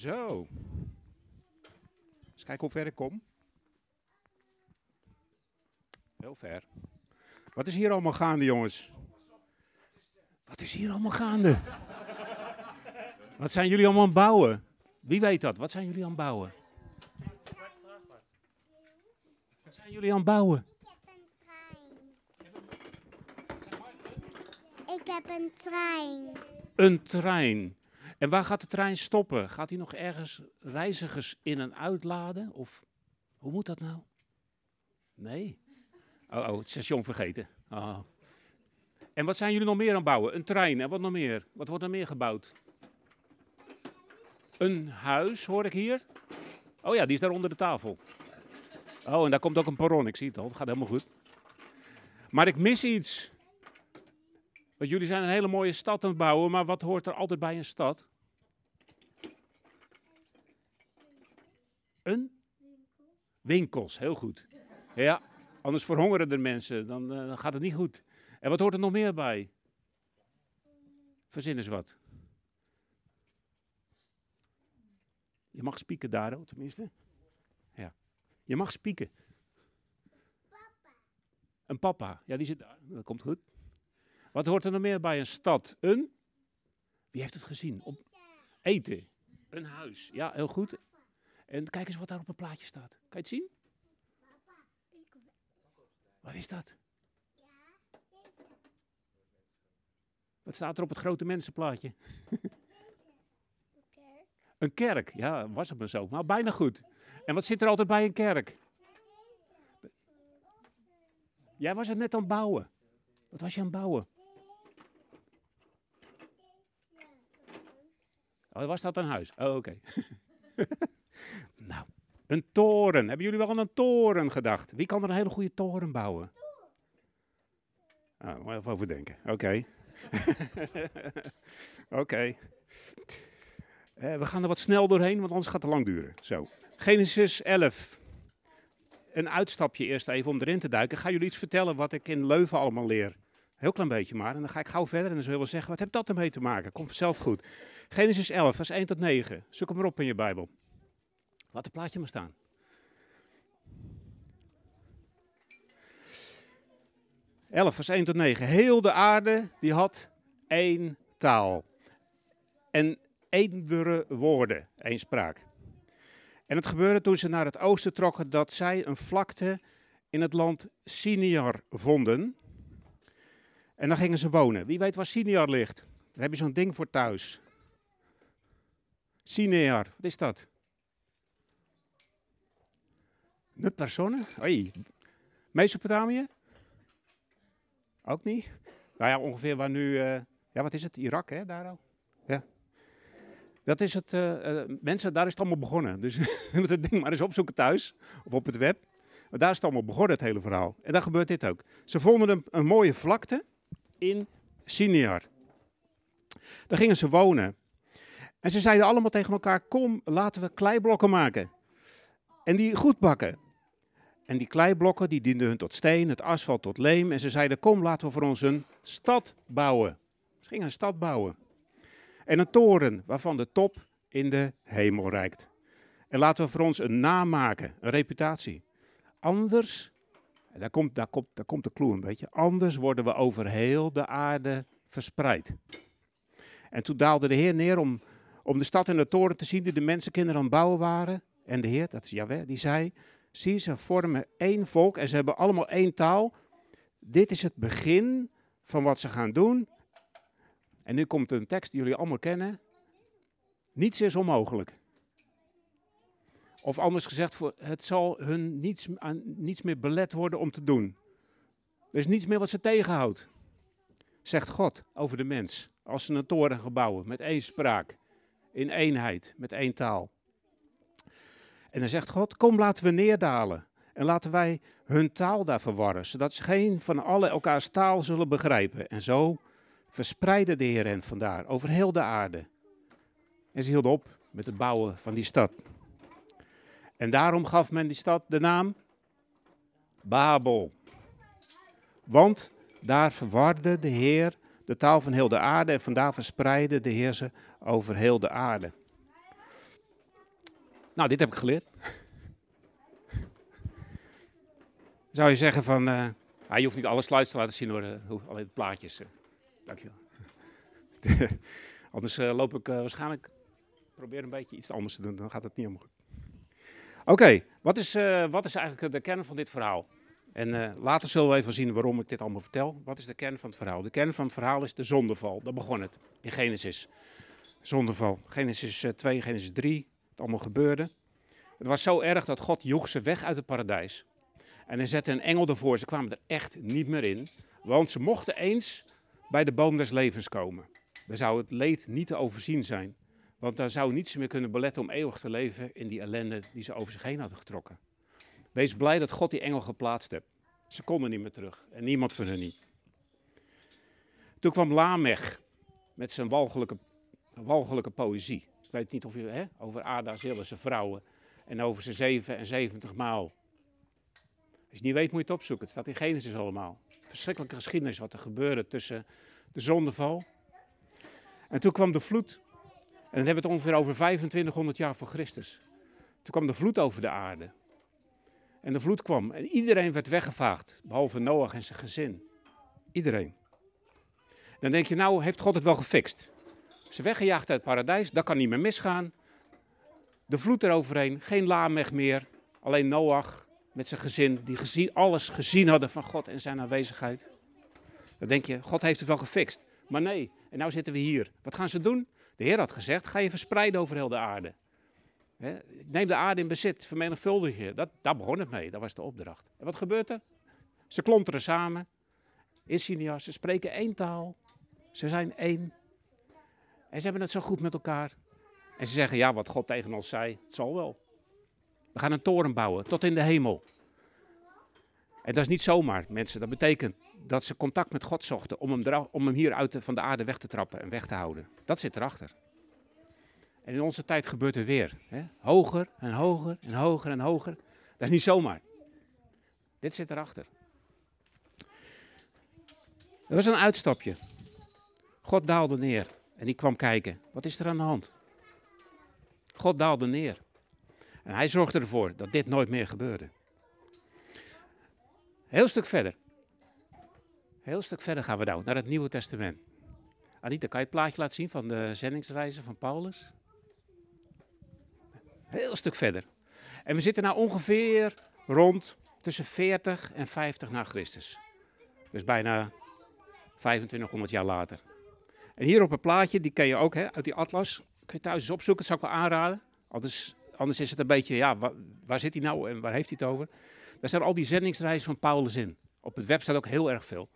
Zo. Eens kijken hoe ver ik kom. Heel ver. Wat is hier allemaal gaande, jongens? Wat is hier allemaal gaande? Wat zijn jullie allemaal aan het bouwen? Wie weet dat? Wat zijn jullie aan het bouwen? Wat zijn jullie aan het bouwen? Ik heb een trein. Een trein. En waar gaat de trein stoppen? Gaat hij nog ergens reizigers in en uitladen? Of hoe moet dat nou? Nee. Oh, oh het station vergeten. Oh. En wat zijn jullie nog meer aan het bouwen? Een trein en wat nog meer? Wat wordt er meer gebouwd? Een huis, hoor ik hier. Oh ja, die is daar onder de tafel. Oh, en daar komt ook een perron. Ik zie het al. Het gaat helemaal goed. Maar ik mis iets. Want jullie zijn een hele mooie stad aan het bouwen, maar wat hoort er altijd bij een stad? Een? Winkels, heel goed. Ja, anders verhongeren de mensen, dan, eh, dan gaat het niet goed. En wat hoort er nog meer bij? Verzin eens wat. Je mag spieken daar, hoor, tenminste. Ja. Je mag spieken. Een papa. Ja, die zit daar. Dat komt goed. Wat hoort er nog meer bij een stad? Een? Wie heeft het gezien? Op eten. Een huis. Ja, heel goed. En kijk eens wat daar op het plaatje staat. Kan je het zien? Wat is dat? Wat staat er op het grote mensenplaatje? Een kerk. Ja, was het maar zo. Maar bijna goed. En wat zit er altijd bij een kerk? Jij was het net aan het bouwen. Wat was je aan het bouwen? Oh, was dat een huis? Oh, oké. nou, een toren. Hebben jullie wel aan een toren gedacht? Wie kan er een hele goede toren bouwen? Ah, moet even over denken. Oké. Oké. Uh, we gaan er wat snel doorheen, want anders gaat het lang duren. Zo. Genesis 11. Een uitstapje eerst even om erin te duiken. Ik ga jullie iets vertellen wat ik in Leuven allemaal leer. Heel klein beetje maar. En dan ga ik gauw verder en dan zul je wel zeggen, wat heeft dat ermee te maken? Komt vanzelf goed. Genesis 11, vers 1 tot 9. Zoek hem maar op in je Bijbel. Laat het plaatje maar staan. Elf, vers 1 tot 9. Heel de aarde die had één taal. En eendere woorden, één spraak. En het gebeurde toen ze naar het oosten trokken dat zij een vlakte in het land Siniar vonden. En dan gingen ze wonen. Wie weet waar Siniar ligt? Daar heb je zo'n ding voor thuis. Siniar, wat is dat? De personen? Oei. Mesopotamië? Ook niet? Nou ja, ongeveer waar nu, uh, ja wat is het, Irak hè, daar al? Ja. Dat is het, uh, uh, mensen, daar is het allemaal begonnen. Dus je moet het ding maar eens opzoeken thuis, of op het web. Maar daar is het allemaal begonnen, het hele verhaal. En dan gebeurt dit ook. Ze vonden een, een mooie vlakte in Siniar. Daar gingen ze wonen. En ze zeiden allemaal tegen elkaar, kom, laten we kleiblokken maken. En die goed bakken. En die kleiblokken die dienden hun tot steen, het asfalt tot leem. En ze zeiden, kom, laten we voor ons een stad bouwen. Ze gingen een stad bouwen. En een toren waarvan de top in de hemel reikt. En laten we voor ons een naam maken, een reputatie. Anders, daar komt, daar, komt, de clue een beetje, anders worden we over heel de aarde verspreid. En toen daalde de Heer neer om, om de stad en de toren te zien die de mensenkinderen aan het bouwen waren. En de Heer, dat is Yahweh, die zei, zie ze vormen één volk en ze hebben allemaal één taal. Dit is het begin van wat ze gaan doen. En nu komt een tekst die jullie allemaal kennen. Niets is onmogelijk. Of anders gezegd, het zal hun niets, niets meer belet worden om te doen. Er is niets meer wat ze tegenhoudt. Zegt God over de mens. Als ze een toren gaan bouwen met één spraak. In eenheid, met één taal. En dan zegt God, kom laten we neerdalen. En laten wij hun taal daar verwarren. Zodat ze geen van alle elkaars taal zullen begrijpen. En zo verspreidde de Heer hen vandaar over heel de aarde. En ze hielden op met het bouwen van die stad. En daarom gaf men die stad de naam Babel. Want daar verwarde de Heer de taal van heel de aarde en vandaar verspreidde de Heer ze over heel de aarde. Nou, dit heb ik geleerd. Zou je zeggen van, uh, ah, je hoeft niet alle slides te laten zien hoor, uh, alleen de plaatjes. Uh. Dankjewel. Anders loop ik waarschijnlijk, probeer een beetje iets anders te doen, dan gaat het niet helemaal goed. Oké, wat, is, wat is eigenlijk de kern van dit verhaal? En later zullen we even zien waarom ik dit allemaal vertel. Wat is de kern van het verhaal? De kern van het verhaal is de zondeval. Daar begon het in Genesis. Zondeval. Genesis 2, Genesis 3, allemaal gebeurde. Het was zo erg dat God joeg ze weg uit het paradijs. En hij zette een engel ervoor. Ze kwamen er echt niet meer in. Want ze mochten eens bij de boom des levens komen. Dan zou het leed niet te overzien zijn. Want dan zou niets meer kunnen beletten om eeuwig te leven in die ellende die ze over zich heen hadden getrokken. Wees blij dat God die engel geplaatst heeft. Ze konden niet meer terug. En niemand van hen niet. Toen kwam Lamech met zijn walgelijke, walgelijke poëzie. Ik weet niet of je hè, over Ada Zille, zijn vrouwen. En over zijn 77 maal als je niet weet, moet je het opzoeken. Het staat in Genesis allemaal. Verschrikkelijke geschiedenis wat er gebeurde tussen de zondeval. En toen kwam de vloed. En dan hebben we het ongeveer over 2500 jaar voor Christus. Toen kwam de vloed over de aarde. En de vloed kwam en iedereen werd weggevaagd, behalve Noach en zijn gezin. Iedereen. Dan denk je, nou heeft God het wel gefixt. Ze weggejaagd uit het paradijs, dat kan niet meer misgaan. De vloed eroverheen, geen Lamech meer, alleen Noach met zijn gezin, die gezien, alles gezien hadden van God en zijn aanwezigheid. Dan denk je, God heeft het wel gefixt. Maar nee, en nou zitten we hier. Wat gaan ze doen? De Heer had gezegd, ga je verspreiden over heel de aarde. neem de aarde in bezit, vermenigvuldig je. Dat, daar begon het mee, dat was de opdracht. En wat gebeurt er? Ze klonteren samen. In Sinias, ze spreken één taal. Ze zijn één. En ze hebben het zo goed met elkaar. En ze zeggen, ja, wat God tegen ons zei, het zal wel. We gaan een toren bouwen tot in de hemel. En dat is niet zomaar, mensen. Dat betekent dat ze contact met God zochten om hem, om hem hier uit de, van de aarde weg te trappen en weg te houden. Dat zit erachter. En in onze tijd gebeurt er weer. Hè? Hoger en hoger en hoger en hoger. Dat is niet zomaar. Dit zit erachter. Er was een uitstapje. God daalde neer en die kwam kijken. Wat is er aan de hand? God daalde neer. En hij zorgde ervoor dat dit nooit meer gebeurde. Heel stuk verder. Heel stuk verder gaan we nou, naar het Nieuwe Testament. Anita, kan je het plaatje laten zien van de zendingsreizen van Paulus? Heel stuk verder. En we zitten nou ongeveer rond tussen 40 en 50 na Christus. Dus bijna 2500 jaar later. En hier op het plaatje, die ken je ook hè, uit die atlas. Kun je thuis eens opzoeken, dat zou ik wel aanraden. Anders Anders is het een beetje, ja, waar, zit hij nou en waar heeft hij het over? Daar staan al die zendingsreizen van Paulus in. Op het web staat ook heel erg veel.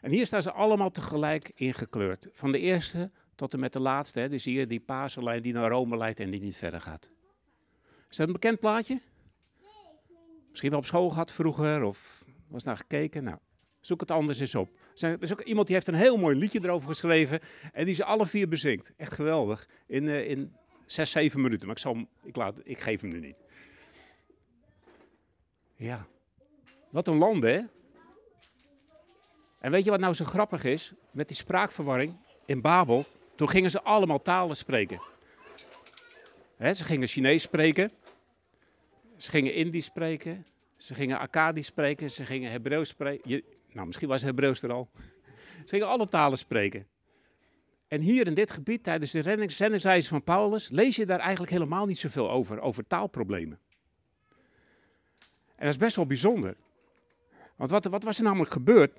En hier staan ze allemaal tegelijk ingekleurd. Van de eerste tot en met de laatste. Hè. Dus je die paarse die naar Rome leidt en die niet verder gaat. Is dat een bekend plaatje? Misschien wel op school gehad vroeger of was naar gekeken. Nou, zoek het anders eens op. Er is ook iemand die heeft een heel mooi liedje erover geschreven en die ze alle vier bezingt. Echt geweldig. In, uh, in Zes, zeven minuten, maar ik, zal, ik, laat, ik geef hem nu niet. Ja, wat een land hè. En weet je wat nou zo grappig is? Met die spraakverwarring in Babel, toen gingen ze allemaal talen spreken. ze gingen Chinees spreken, ze gingen Indisch spreken, ze gingen Akkadisch spreken, ze gingen Hebreeuws spreken. Nou, misschien was Hebreeuws er al. Ze gingen alle talen spreken. En hier in dit gebied, tijdens de zendingsreizen van Paulus, lees je daar eigenlijk helemaal niet zoveel over, over taalproblemen. En dat is best wel bijzonder. Want wat, wat was er namelijk gebeurd?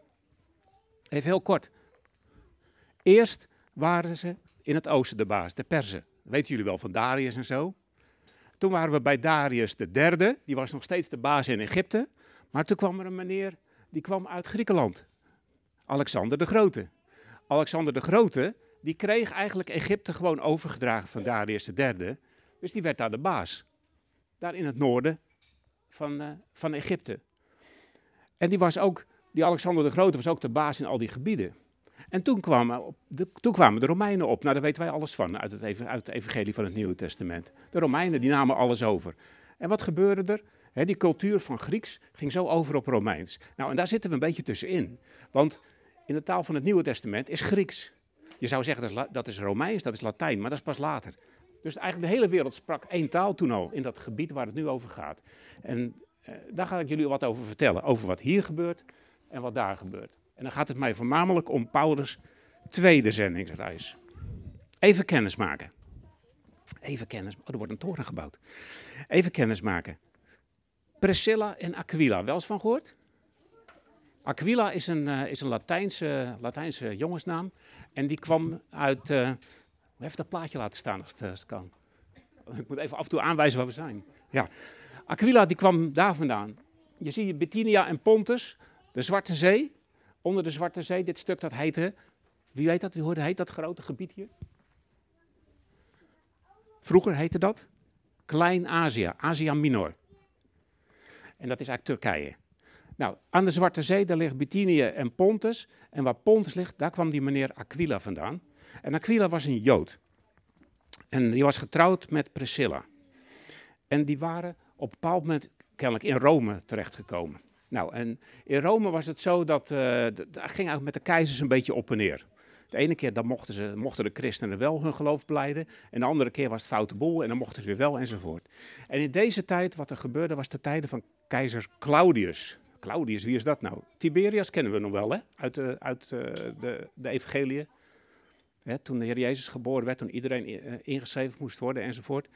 Even heel kort. Eerst waren ze in het oosten de baas, de Perzen. weten jullie wel van Darius en zo. Toen waren we bij Darius de derde, die was nog steeds de baas in Egypte. Maar toen kwam er een meneer, die kwam uit Griekenland. Alexander de Grote. Alexander de Grote, die kreeg eigenlijk Egypte gewoon overgedragen van Darius III. Dus die werd daar de baas. Daar in het noorden van, uh, van Egypte. En die was ook, die Alexander de Grote was ook de baas in al die gebieden. En toen kwamen, de, toen kwamen de Romeinen op. Nou, daar weten wij alles van uit het, uit het evangelie van het Nieuwe Testament. De Romeinen die namen alles over. En wat gebeurde er? Die cultuur van Grieks ging zo over op Romeins. Nou, en daar zitten we een beetje tussenin. Want in de taal van het Nieuwe Testament is Grieks. Je zou zeggen dat is, dat is Romeins, dat is Latijn, maar dat is pas later. Dus eigenlijk de hele wereld sprak één taal toen al in dat gebied waar het nu over gaat. En eh, daar ga ik jullie wat over vertellen. Over wat hier gebeurt en wat daar gebeurt. En dan gaat het mij voornamelijk om Paulus' tweede zendingsreis. Even kennis maken. Even kennis. Oh, er wordt een toren gebouwd. Even kennis maken. Priscilla en Aquila, wel eens van gehoord? Aquila is een, uh, is een Latijnse, Latijnse jongensnaam. En die kwam uit. Uh, even dat plaatje laten staan als het, als het, kan. Ik moet even af en toe aanwijzen waar we zijn. Ja. Aquila die kwam daar vandaan. Je ziet Bithynia en Pontus, de Zwarte Zee. Onder de Zwarte Zee, dit stuk dat heette. Wie weet dat? Wie hoorde heet dat grote gebied hier? Vroeger heette dat Klein-Azië, Azië Minor. En dat is eigenlijk Turkije. Nou, aan de Zwarte Zee, daar ligt Bithynië en Pontus. En waar Pontus ligt, daar kwam die meneer Aquila vandaan. En Aquila was een Jood. En die was getrouwd met Priscilla. En die waren op een bepaald moment kennelijk in Rome terechtgekomen. Nou, en in Rome was het zo dat, uh, dat ging eigenlijk met de keizers een beetje op en neer. De ene keer dan mochten, ze, mochten de christenen wel hun geloof beleiden. En de andere keer was het foute boel en dan mochten ze weer wel enzovoort. En in deze tijd, wat er gebeurde, was de tijden van keizer Claudius. Claudius, wie is dat nou? Tiberius kennen we nog wel, hè? Uit, de, uit uh, de, de evangelie. toen de Heer Jezus geboren werd, toen iedereen uh, ingeschreven moest worden enzovoort.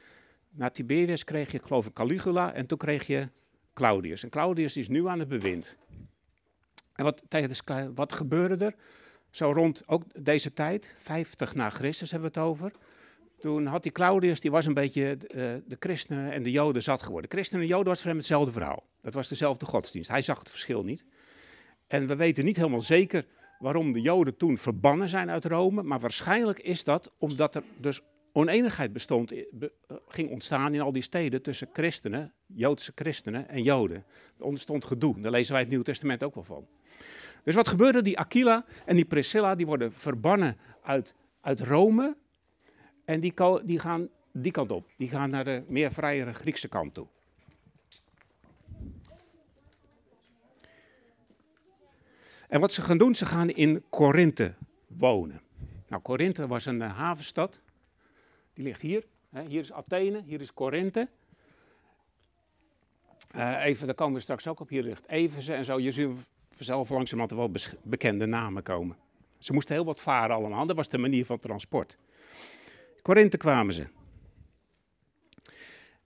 Na Tiberius kreeg je, geloof ik, Caligula en toen kreeg je Claudius. En Claudius is nu aan het bewind. En wat, wat gebeurde er? Zo rond ook deze tijd, 50 na Christus hebben we het over. Toen had die Claudius, die was een beetje uh, de christenen en de joden zat geworden. De christenen en joden was voor hem hetzelfde verhaal. Dat was dezelfde godsdienst. Hij zag het verschil niet. En we weten niet helemaal zeker waarom de joden toen verbannen zijn uit Rome. Maar waarschijnlijk is dat omdat er dus oneenigheid bestond, be, uh, ging ontstaan in al die steden tussen christenen, Joodse christenen en joden. Er ontstond gedoe. Daar lezen wij het Nieuwe Testament ook wel van. Dus wat gebeurde? Die Aquila en die Priscilla die worden verbannen uit, uit Rome. En die, die gaan die kant op. Die gaan naar de meer vrijere Griekse kant toe. En wat ze gaan doen, ze gaan in Korinthe wonen. Nou, Korinthe was een uh, havenstad. Die ligt hier. Hier is Athene, hier is Korinthe. Uh, even, daar komen we straks ook op. Hier ligt Eversen en zo. Je ziet vanzelf langzamerhand wel bekende namen komen. Ze moesten heel wat varen allemaal. Dat was de manier van transport. Korinthe kwamen ze.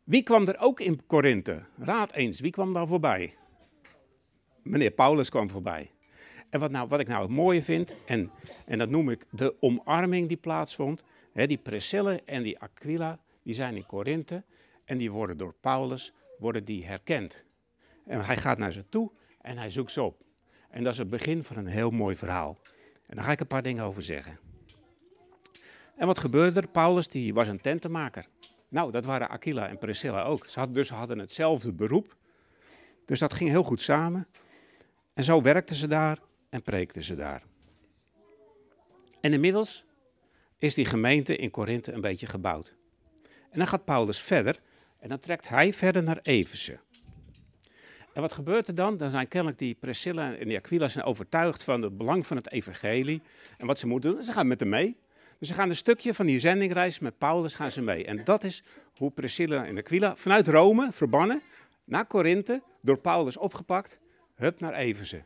Wie kwam er ook in Korinthe? Raad eens, wie kwam daar voorbij? Meneer Paulus kwam voorbij. En wat, nou, wat ik nou het mooie vind, en, en dat noem ik de omarming die plaatsvond. Hè, die Priscilla en die Aquila, die zijn in Korinthe. En die worden door Paulus worden die herkend. En hij gaat naar ze toe en hij zoekt ze op. En dat is het begin van een heel mooi verhaal. En daar ga ik een paar dingen over zeggen. En wat gebeurde er? Paulus die was een tentenmaker. Nou, dat waren Aquila en Priscilla ook. Ze hadden dus hadden hetzelfde beroep. Dus dat ging heel goed samen. En zo werkten ze daar en preekten ze daar. En inmiddels is die gemeente in Korinthe een beetje gebouwd. En dan gaat Paulus verder en dan trekt hij verder naar Efeze. En wat gebeurt er dan? Dan zijn kennelijk die Priscilla en die Aquila zijn overtuigd van het belang van het evangelie. En wat ze moeten doen, ze gaan met hem mee. Dus ze gaan een stukje van die zendingreis met Paulus gaan ze mee. En dat is hoe Priscilla en Aquila vanuit Rome, verbannen, naar Korinthe, door Paulus opgepakt, hup naar Efeze.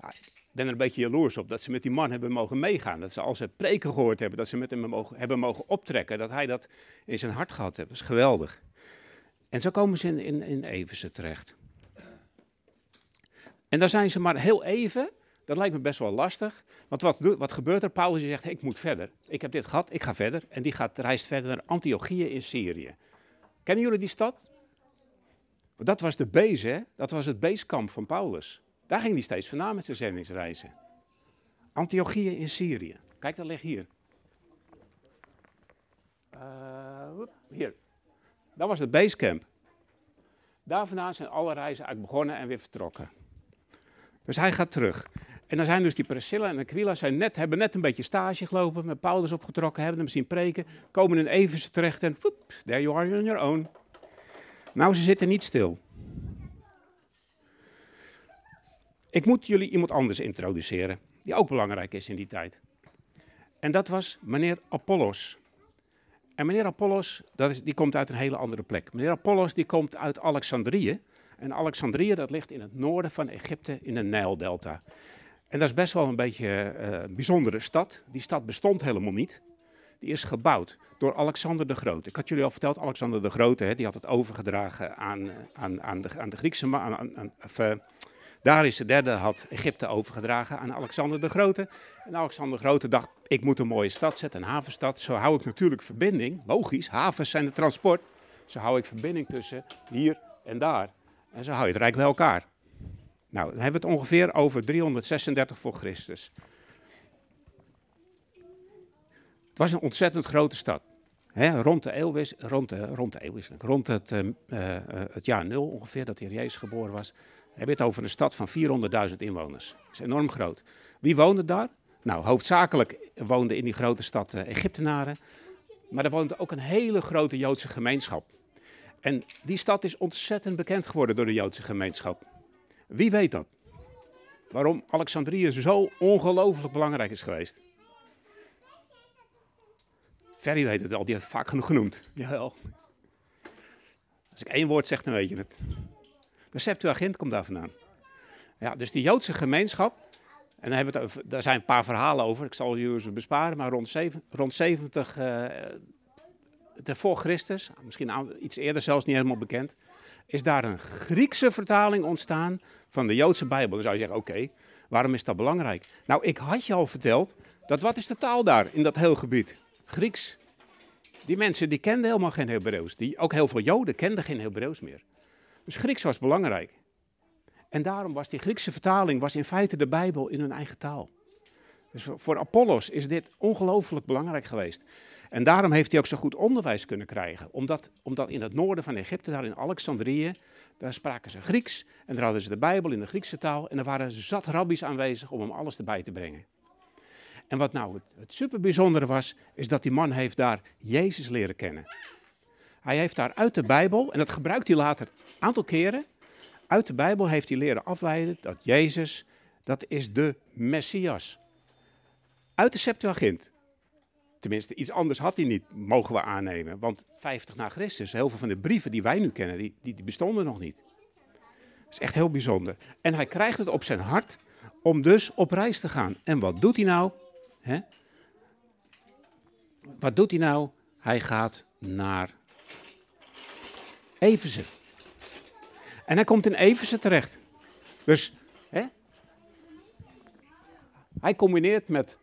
Ja, ik ben er een beetje jaloers op dat ze met die man hebben mogen meegaan. Dat ze al zijn preken gehoord hebben, dat ze met hem mogen, hebben mogen optrekken. Dat hij dat in zijn hart gehad heeft. Dat is geweldig. En zo komen ze in, in, in terecht. En daar zijn ze maar heel even. Dat lijkt me best wel lastig. Want wat, wat gebeurt er? Paulus zegt, ik moet verder. Ik heb dit gehad, ik ga verder. En die gaat, reist verder naar Antiochië in Syrië. Kennen jullie die stad? Dat was de base, hè? Dat was het basekamp van Paulus. Daar ging hij steeds vandaan met zijn zendingsreizen. Antiochië in Syrië. Kijk, dat ligt hier. Uh, hier. Dat was het basecamp. Daar vandaan zijn alle reizen uit begonnen en weer vertrokken. Dus hij gaat terug. En dan zijn dus die Priscilla en Aquila zijn net, hebben net een beetje stage gelopen, met Paulus opgetrokken, hebben hem zien preken, komen in Eversen terecht en there you are on your own. Nou, ze zitten niet stil. Ik moet jullie iemand anders introduceren, die ook belangrijk is in die tijd. En dat was meneer Apollos. En meneer Apollos, dat is, die komt uit een hele andere plek. Meneer Apollos die komt uit Alexandrië. En Alexandrië dat ligt in het noorden van Egypte in de Nijldelta. En dat is best wel een beetje eh, een bijzondere stad. Die stad bestond helemaal niet. Die is gebouwd door Alexander de Grote. Ik had jullie al verteld, Alexander de Grote, hè, die had het overgedragen aan, eh, aan, aan, de, aan de Griekse... Aan, aan, aan, uh, Darius III had Egypte overgedragen aan Alexander de Grote. En Alexander de Grote dacht, ik moet een mooie stad zetten, een havenstad. Zo hou ik natuurlijk verbinding, logisch, havens zijn de transport. Zo hou ik verbinding tussen hier en daar. En zo hou je het rijk bij elkaar. Nou, dan hebben we het ongeveer over 336 voor Christus. Het was een ontzettend grote stad. rond, de eeuwwis, rond, de, rond de rond het, uh, uh, het jaar nul ongeveer, dat hier Jezus geboren was, heb je het over een stad van 400.000 inwoners. Dat is enorm groot. Wie woonde daar? Nou, hoofdzakelijk woonden in die grote stad uh, Egyptenaren, maar er woonde ook een hele grote Joodse gemeenschap. En die stad is ontzettend bekend geworden door de Joodse gemeenschap. Wie weet dat? Waarom Alexandrië zo ongelooflijk belangrijk is geweest. Ferry weet het al, die heeft het vaak genoeg genoemd. Jawel. Als ik één woord zeg, dan weet je het. De Septuagint komt daar vandaan. Ja, dus die Joodse gemeenschap, en daar, hebben we het over, daar zijn een paar verhalen over, ik zal jullie besparen, maar rond, zeven, rond 70 uh, voor Christus, misschien iets eerder zelfs niet helemaal bekend, is daar een Griekse vertaling ontstaan van de Joodse Bijbel. Dan zou je zeggen, oké, waarom is dat belangrijk? Nou, ik had je al verteld, dat wat is de taal daar in dat heel gebied? Grieks. Die mensen die kenden helemaal geen Hebreeuws. Die, ook heel veel Joden kenden geen Hebreeuws meer. Dus Grieks was belangrijk. En daarom was die Griekse vertaling was in feite de Bijbel in hun eigen taal. Dus voor Apollos is dit ongelooflijk belangrijk geweest. En daarom heeft hij ook zo goed onderwijs kunnen krijgen. Omdat, omdat in het noorden van Egypte, daar in Alexandrië, daar spraken ze Grieks. En daar hadden ze de Bijbel in de Griekse taal. En er waren zat rabbies aanwezig om hem alles erbij te brengen. En wat nou het, super bijzondere was, is dat die man heeft daar Jezus leren kennen. Hij heeft daar uit de Bijbel, en dat gebruikt hij later een aantal keren, uit de Bijbel heeft hij leren afleiden dat Jezus, dat is de Messias. Uit de Septuagint. Tenminste, iets anders had hij niet, mogen we aannemen. Want 50 na Christus, heel veel van de brieven die wij nu kennen, die, die, bestonden nog niet. Dat is echt heel bijzonder. En hij krijgt het op zijn hart om dus op reis te gaan. En wat doet hij nou? Wat doet hij nou? Hij gaat naar Eversen. En hij komt in Eversen terecht. Dus hij combineert met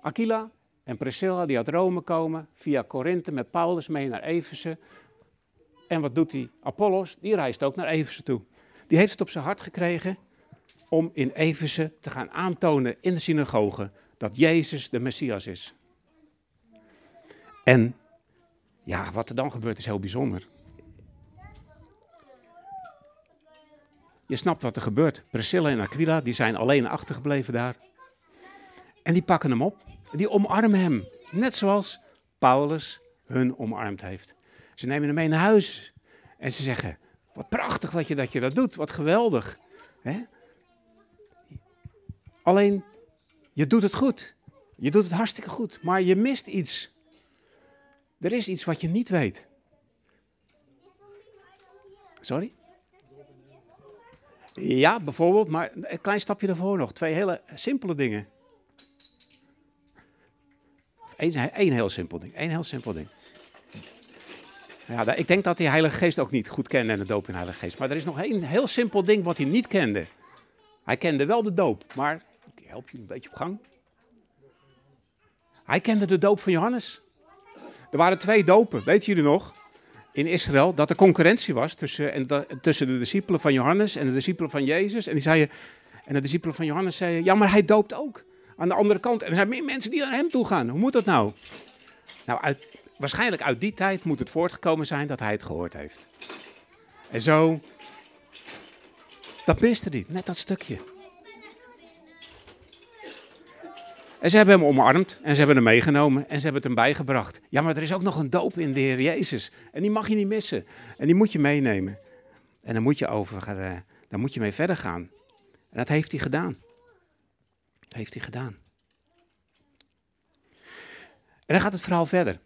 Aquila en Priscilla, die uit Rome komen, via Korinthe met Paulus mee naar Eversen. En wat doet hij? Apollos, die reist ook naar Eversen toe. Die heeft het op zijn hart gekregen om in Efeze te gaan aantonen in de synagoge dat Jezus de Messias is. En ja, wat er dan gebeurt is heel bijzonder. Je snapt wat er gebeurt. Priscilla en Aquila die zijn alleen achtergebleven daar. En die pakken hem op. Die omarmen hem. Net zoals Paulus hun omarmd heeft. Ze nemen hem mee naar huis. En ze zeggen, wat prachtig wat je, dat je dat doet. Wat geweldig. Alleen, je doet het goed. Je doet het hartstikke goed, maar je mist iets. Er is iets wat je niet weet. Sorry? Ja, bijvoorbeeld, maar een klein stapje daarvoor nog. Twee hele simpele dingen. Eén, één heel simpel ding. Eén heel simpel ding. Ja, ik denk dat die Heilige Geest ook niet goed kende en de doop in de Heilige Geest. Maar er is nog één heel simpel ding wat hij niet kende. Hij kende wel de doop, maar help je een beetje op gang. Hij kende de doop van Johannes. Er waren twee dopen, weten jullie nog? In Israël, dat er concurrentie was tussen, en tussen de discipelen van Johannes en de discipelen van Jezus. En die zeiden, en de discipelen van Johannes zeiden, ja, maar hij doopt ook. Aan de andere kant. En er zijn meer mensen die naar hem toe gaan. Hoe moet dat nou? Nou, uit, waarschijnlijk uit die tijd moet het voortgekomen zijn dat hij het gehoord heeft. En zo, dat miste hij, net dat stukje. En ze hebben hem omarmd en ze hebben hem meegenomen en ze hebben het hem bijgebracht. Ja, maar er is ook nog een doop in de Heer Jezus. En die mag je niet missen. En die moet je meenemen. En dan moet je over, uh, dan moet je mee verder gaan. En dat heeft hij gedaan. Heeft hij gedaan. En dan gaat het verhaal verder.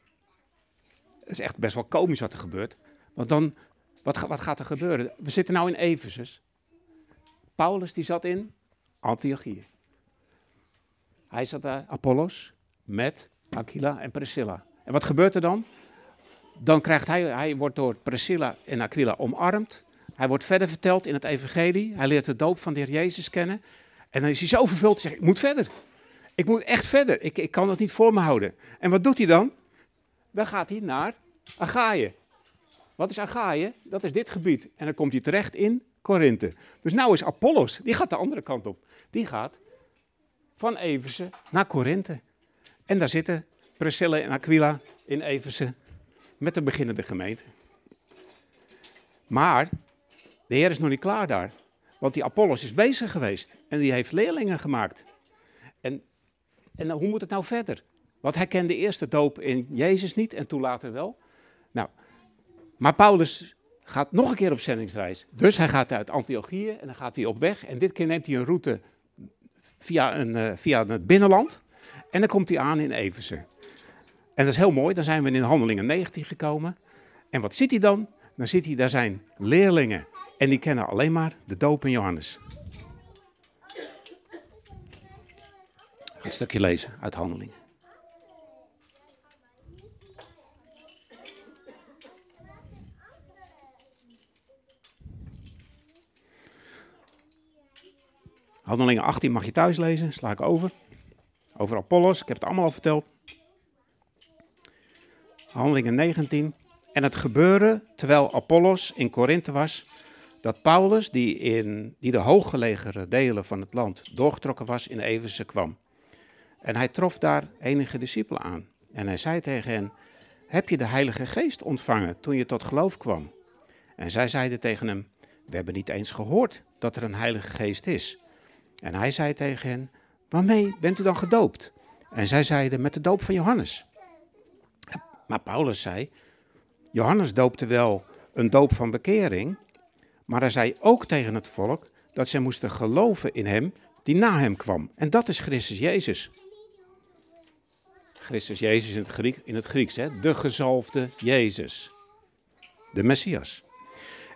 is echt best wel komisch wat er gebeurt. Want dan, wat, wat gaat er gebeuren? We zitten nou in Efesus. Paulus die zat in Antiochië. Hij zat daar, Apollos, met Aquila en Priscilla. En wat gebeurt er dan? Dan krijgt hij, hij wordt door Priscilla en Aquila omarmd. Hij wordt verder verteld in het evangelie. Hij leert de doop van de Heer Jezus kennen. En dan is hij zo vervuld, hij zegt, ik moet verder. Ik moet echt verder. Ik, ik kan het niet voor me houden. En wat doet hij dan? Dan gaat hij naar Agaïe. Wat is Agaïe? Dat is dit gebied. En dan komt hij terecht in Korinthe. Dus nou is Apollos, die gaat de andere kant op. Die gaat van Eversen naar Korinthe. En daar zitten Priscilla en Aquila in Eversen met de beginnende gemeente. Maar de Heer is nog niet klaar daar. Want die Apollos is bezig geweest en die heeft leerlingen gemaakt. En, en hoe moet het nou verder? Want hij kende eerst de doop in Jezus niet en toen later wel. Nou, maar Paulus gaat nog een keer op zendingsreis. Dus hij gaat uit Antiochië en dan gaat hij op weg. En dit keer neemt hij een route via, een, uh, via het binnenland. En dan komt hij aan in Eversen. En dat is heel mooi, dan zijn we in Handelingen 19 gekomen. En wat ziet hij dan? Dan ziet hij, daar zijn leerlingen. En die kennen alleen maar de doop in Johannes. Een stukje lezen uit Handelingen. Handelingen 18 mag je thuis lezen, sla ik over. Over Apollos, ik heb het allemaal al verteld. Handelingen 19. En het gebeurde terwijl Apollos in Korinthe was, dat Paulus, die in die de hooggelegere delen van het land doorgetrokken was, in Eversen kwam. En hij trof daar enige discipelen aan. En hij zei tegen hen, heb je de Heilige Geest ontvangen toen je tot geloof kwam? En zij zeiden tegen hem, we hebben niet eens gehoord dat er een Heilige Geest is. En hij zei tegen hen, waarmee bent u dan gedoopt? En zij zeiden, met de doop van Johannes. Maar Paulus zei, Johannes doopte wel een doop van bekering, maar hij zei ook tegen het volk dat zij moesten geloven in hem die na hem kwam. En dat is Christus Jezus. Christus Jezus in het, in het Grieks, hè? de gezalfde Jezus. De Messias.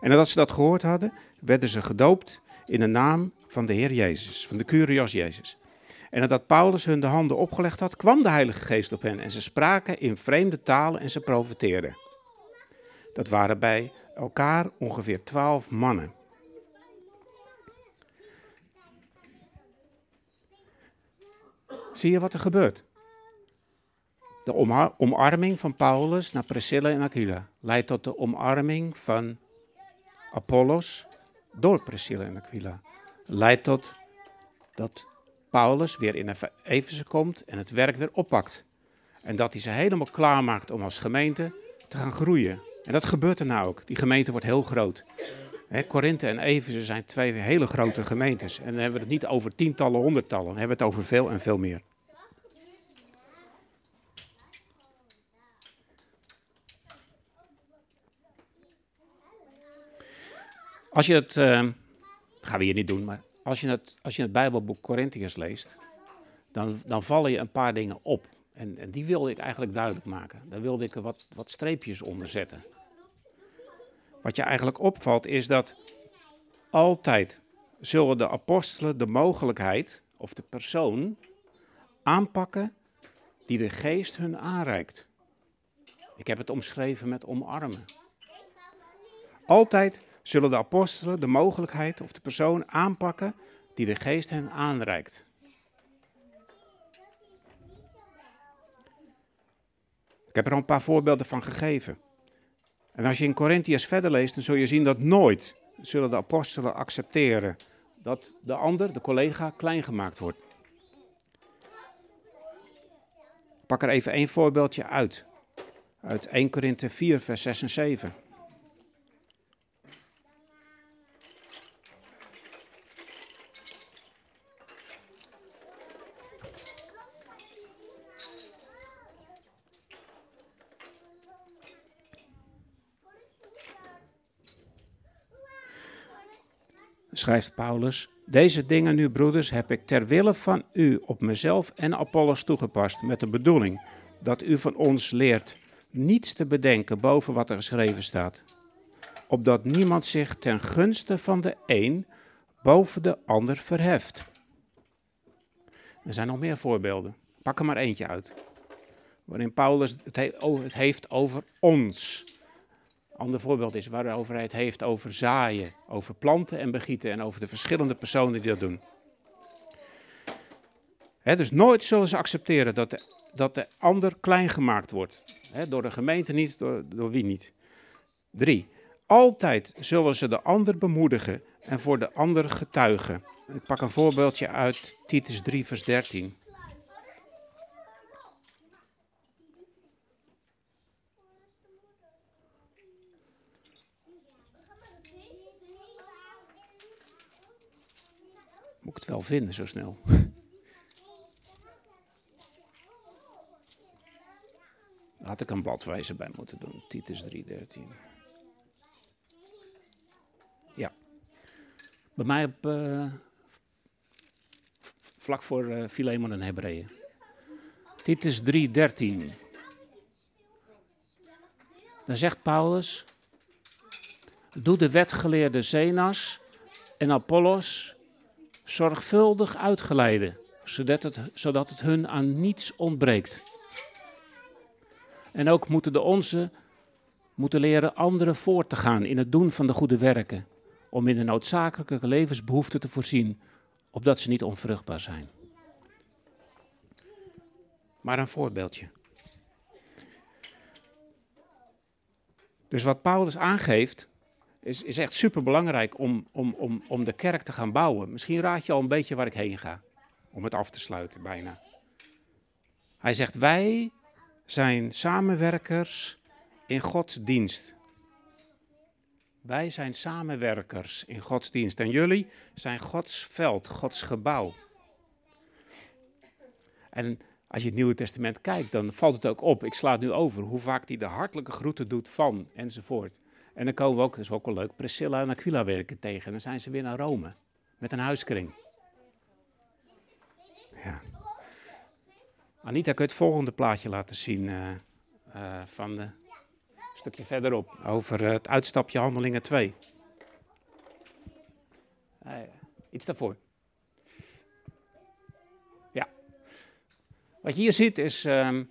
En nadat ze dat gehoord hadden, werden ze gedoopt in de naam van de Heer Jezus, van de Curios Jezus. En nadat Paulus hun de handen opgelegd had, kwam de Heilige Geest op hen en ze spraken in vreemde talen en ze profeteerden. Dat waren bij elkaar ongeveer twaalf mannen. Zie je wat er gebeurt? De omarming van Paulus naar Priscilla en Aquila leidt tot de omarming van Apollos door Priscilla en Aquila. Leidt tot dat Paulus weer in Efeze komt en het werk weer oppakt. En dat hij ze helemaal klaarmaakt om als gemeente te gaan groeien. En dat gebeurt er nou ook. Die gemeente wordt heel groot. Korinthe en Efeze zijn twee hele grote gemeentes. En dan hebben we het niet over tientallen, honderdtallen. Dan hebben we het over veel en veel meer. Als je het, uh, gaan we hier niet doen, maar als je het, als je het Bijbelboek Corinthiërs leest, dan, dan vallen je een paar dingen op. En, en, die wilde ik eigenlijk duidelijk maken. Daar wilde ik er wat, wat streepjes onder zetten. Wat je eigenlijk opvalt is dat altijd zullen de apostelen de mogelijkheid of de persoon aanpakken die de geest hun aanreikt. Ik heb het omschreven met omarmen. Altijd zullen de apostelen de mogelijkheid of de persoon aanpakken die de geest hen aanreikt. Ik heb er al een paar voorbeelden van gegeven. En als je in Corinthiërs verder leest, dan zul je zien dat nooit zullen de apostelen accepteren dat de ander, de collega, klein gemaakt wordt. Pak er even één voorbeeldje uit. Uit 1 Korinthe 4, vers 6 en 7. Schrijft Paulus, deze dingen nu, broeders, heb ik ter wille van u op mezelf en Apollos toegepast, met de bedoeling dat u van ons leert niets te bedenken boven wat er geschreven staat, opdat niemand zich ten gunste van de een boven de ander verheft. Er zijn nog meer voorbeelden. Pak er maar eentje uit. Waarin Paulus het, heeft over ons. Ander voorbeeld is waarover hij het heeft over zaaien, over planten en begieten en over de verschillende personen die dat doen. dus nooit zullen ze accepteren dat de, dat de ander klein gemaakt wordt. door de gemeente niet, door, door wie niet. Drie, altijd zullen ze de ander bemoedigen en voor de ander getuigen. Ik pak een voorbeeldje uit Titus 3, vers 13. Moet ik het wel vinden zo snel? Had ik een bladwijzer bij moeten doen. Titus 13. Ja. Bij mij op, uh, vlak voor uh, Philemon en Hebreeën. Titus 13. Dan zegt Paulus, doe de wetgeleerde Zenas en Apollos zorgvuldig uitgeleiden, zodat het, zodat het hun aan niets ontbreekt. En ook moeten de onze moeten leren anderen voor te gaan in het doen van de goede werken, om in de noodzakelijke levensbehoeften te voorzien, opdat ze niet onvruchtbaar zijn. Maar een voorbeeldje. Dus wat Paulus aangeeft, is, is echt super belangrijk om, om, om, om de kerk te gaan bouwen. Misschien raad je al een beetje waar ik heen ga, om het af te sluiten bijna. Hij zegt, wij zijn samenwerkers in Gods dienst. Wij zijn samenwerkers in Gods dienst en jullie zijn Gods veld, Gods gebouw. En als je het Nieuwe Testament kijkt, dan valt het ook op. Ik sla nu over hoe vaak hij de hartelijke groeten doet van enzovoort. En dan komen we ook, dat is ook wel leuk, Priscilla en Aquila werken tegen. En dan zijn ze weer naar Rome met een huiskring. Ja. Anita, kun je het volgende plaatje laten zien uh, uh, van de, een stukje verderop over uh, het uitstapje Handelingen 2. iets daarvoor. Ja. Wat je hier ziet is, um,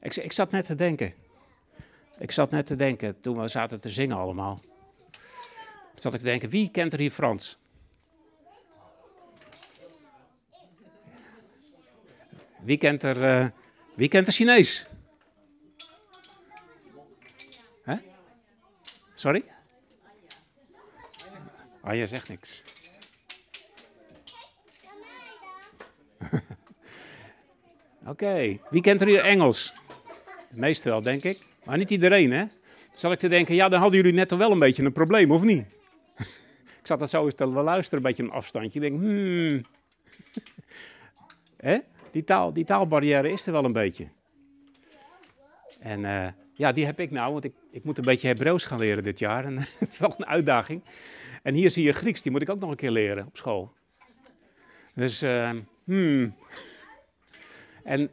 ik, ik zat net te denken. Ik zat net te denken, toen we zaten te zingen allemaal. Zat ik te denken, wie kent er hier Frans? Wie kent er, uh, wie kent er Chinees? Sorry? Ah, je zegt niks. Oké, wie kent er hier Engels? De meeste wel, denk ik. Maar niet iedereen, hè? Zal ik te denken, ja, dan hadden jullie net toch wel een beetje een probleem, of niet? ik zat dat zo eens te luisteren, een beetje een afstandje. Ik denk, hmm. hè? Die, taal, die taalbarrière is er wel een beetje. En uh, ja, die heb ik nou, want ik, ik moet een beetje Hebreeuws gaan leren dit jaar. En dat is wel een uitdaging. En hier zie je Grieks, die moet ik ook nog een keer leren op school. Dus, uh, hmm. En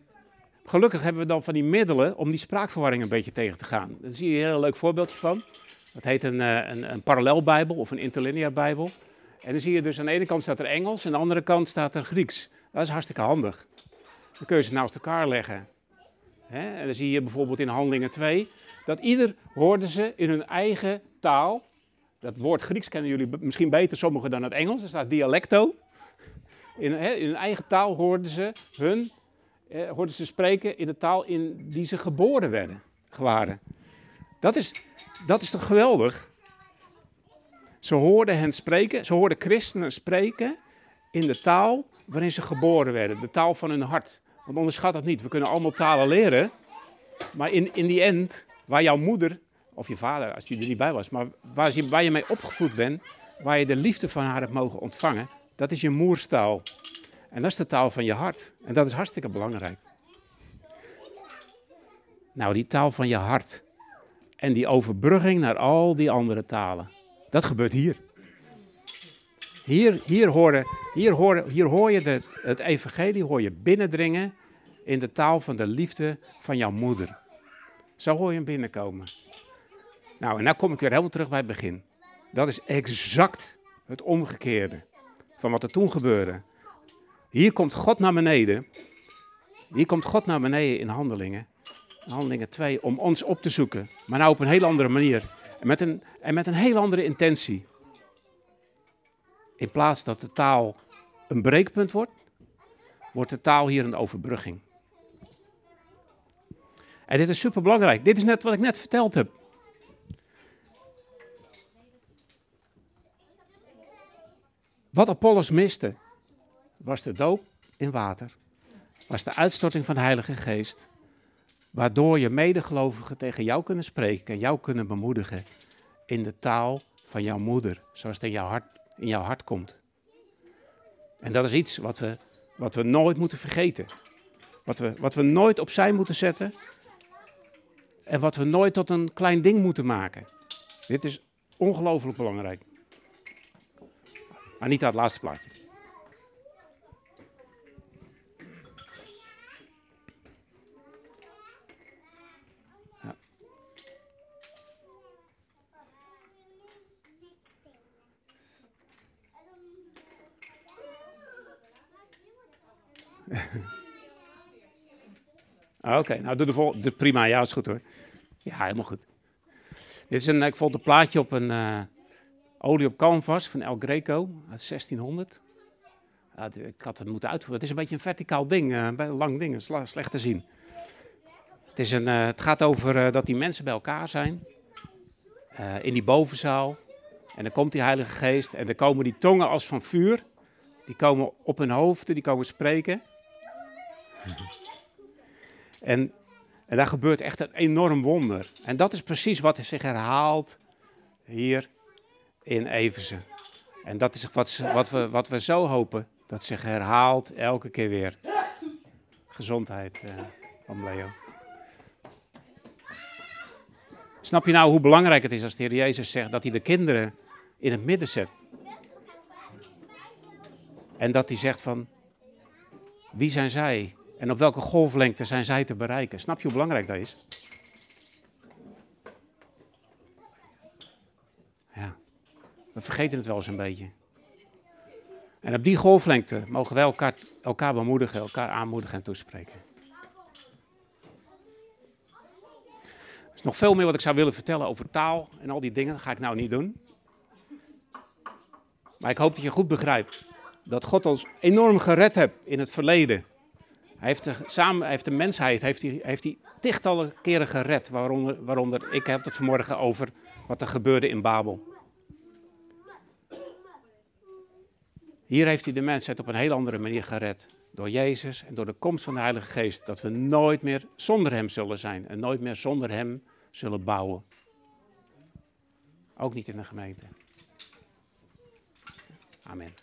Gelukkig hebben we dan van die middelen om die spraakverwarring een beetje tegen te gaan. Daar zie je een heel leuk voorbeeldje van. Dat heet een, eh, een, een parallelbijbel of een interlinear bijbel. En dan zie je dus aan de ene kant staat er Engels en aan de andere kant staat er Grieks. Dat is hartstikke handig. Dan kun je ze naast elkaar leggen. En dan zie je bijvoorbeeld in Handelingen 2 dat ieder hoorde ze in hun eigen taal. Dat woord Grieks kennen jullie misschien beter sommigen dan het Engels. Er staat dialecto. In, in hun eigen taal hoorden ze hun eh, hoorden ze spreken in de taal in die ze geboren werden, waren. Dat is, dat is toch geweldig? Ze hoorden hen spreken, ze hoorden christenen spreken in de taal waarin ze geboren werden, de taal van hun hart. Want onderschat dat niet, we kunnen allemaal talen leren, maar in, in die end, waar jouw moeder, of je vader, als die er niet bij was, maar waar je, waar je mee opgevoed bent, waar je de liefde van haar hebt mogen ontvangen, dat is je moerstaal. En dat is de taal van je hart. En dat is hartstikke belangrijk. Nou, die taal van je hart. En die overbrugging naar al die andere talen. Dat gebeurt hier. Hier, hier, horen, hier, horen, hier hoor je de, het evangelie hoor je binnendringen in de taal van de liefde van jouw moeder. Zo hoor je hem binnenkomen. Nou, en nou kom ik weer helemaal terug bij het begin. Dat is exact het omgekeerde van wat er toen gebeurde. Hier komt God naar beneden. Hier komt God naar beneden in handelingen. Handelingen 2, om ons op te zoeken. Maar nou op een heel andere manier. En met een, en met een heel andere intentie. In plaats dat de taal een breekpunt wordt, wordt de taal hier een overbrugging. En dit is super belangrijk. Dit is net wat ik net verteld heb. Wat Apollos miste, was de doop in water, was de uitstorting van de Heilige Geest, waardoor je medegelovigen tegen jou kunnen spreken en jou kunnen bemoedigen in de taal van jouw moeder, zoals het in jouw hart, in jouw hart komt. En dat is iets wat we, wat we nooit moeten vergeten. Wat we, wat we nooit opzij moeten zetten. En wat we nooit tot een klein ding moeten maken. Dit is ongelooflijk belangrijk. Anita, het laatste plaatje. Ah, Oké, nou doe de volgende. Prima, ja, is goed hoor. Ja, helemaal goed. Dit is een, ik vond een plaatje op een uh, olie op canvas van El Greco uit 1600. Ja, ik had het moeten uitvoeren. Het is een beetje een verticaal ding, uh, een lang ding, slecht te zien. Het, is een, uh, het gaat over dat die mensen bij elkaar zijn in die bovenzaal. En dan komt die Heilige Geest en dan komen die tongen als van vuur. Die komen op hun hoofden, die komen spreken. En, en daar gebeurt echt een enorm wonder. En dat is precies wat zich herhaalt hier in Eversen. En dat is wat, wat, we, wat we zo hopen, dat zich herhaalt elke keer weer. Gezondheid eh, van Leo. Snap je nou hoe belangrijk het is als de Heer Jezus zegt dat hij de kinderen in het midden zet? En dat hij zegt van, wie zijn zij? En op welke golflengte zijn zij te bereiken? Snap je hoe belangrijk dat is? Ja, we vergeten het wel eens een beetje. En op die golflengte mogen wij elkaar, elkaar bemoedigen, elkaar aanmoedigen en toespreken. Er is nog veel meer wat ik zou willen vertellen over taal en al die dingen. Dat ga ik nou niet doen. Maar ik hoop dat je goed begrijpt dat God ons enorm gered heeft in het verleden. Hij heeft de, samen, heeft de mensheid heeft hij, heeft keren gered, waaronder, waaronder ik heb het vanmorgen over wat er gebeurde in Babel. Hier heeft hij de mensheid op een heel andere manier gered. Door Jezus en door de komst van de Heilige Geest. Dat we nooit meer zonder Hem zullen zijn en nooit meer zonder Hem zullen bouwen. Ook niet in de gemeente. Amen.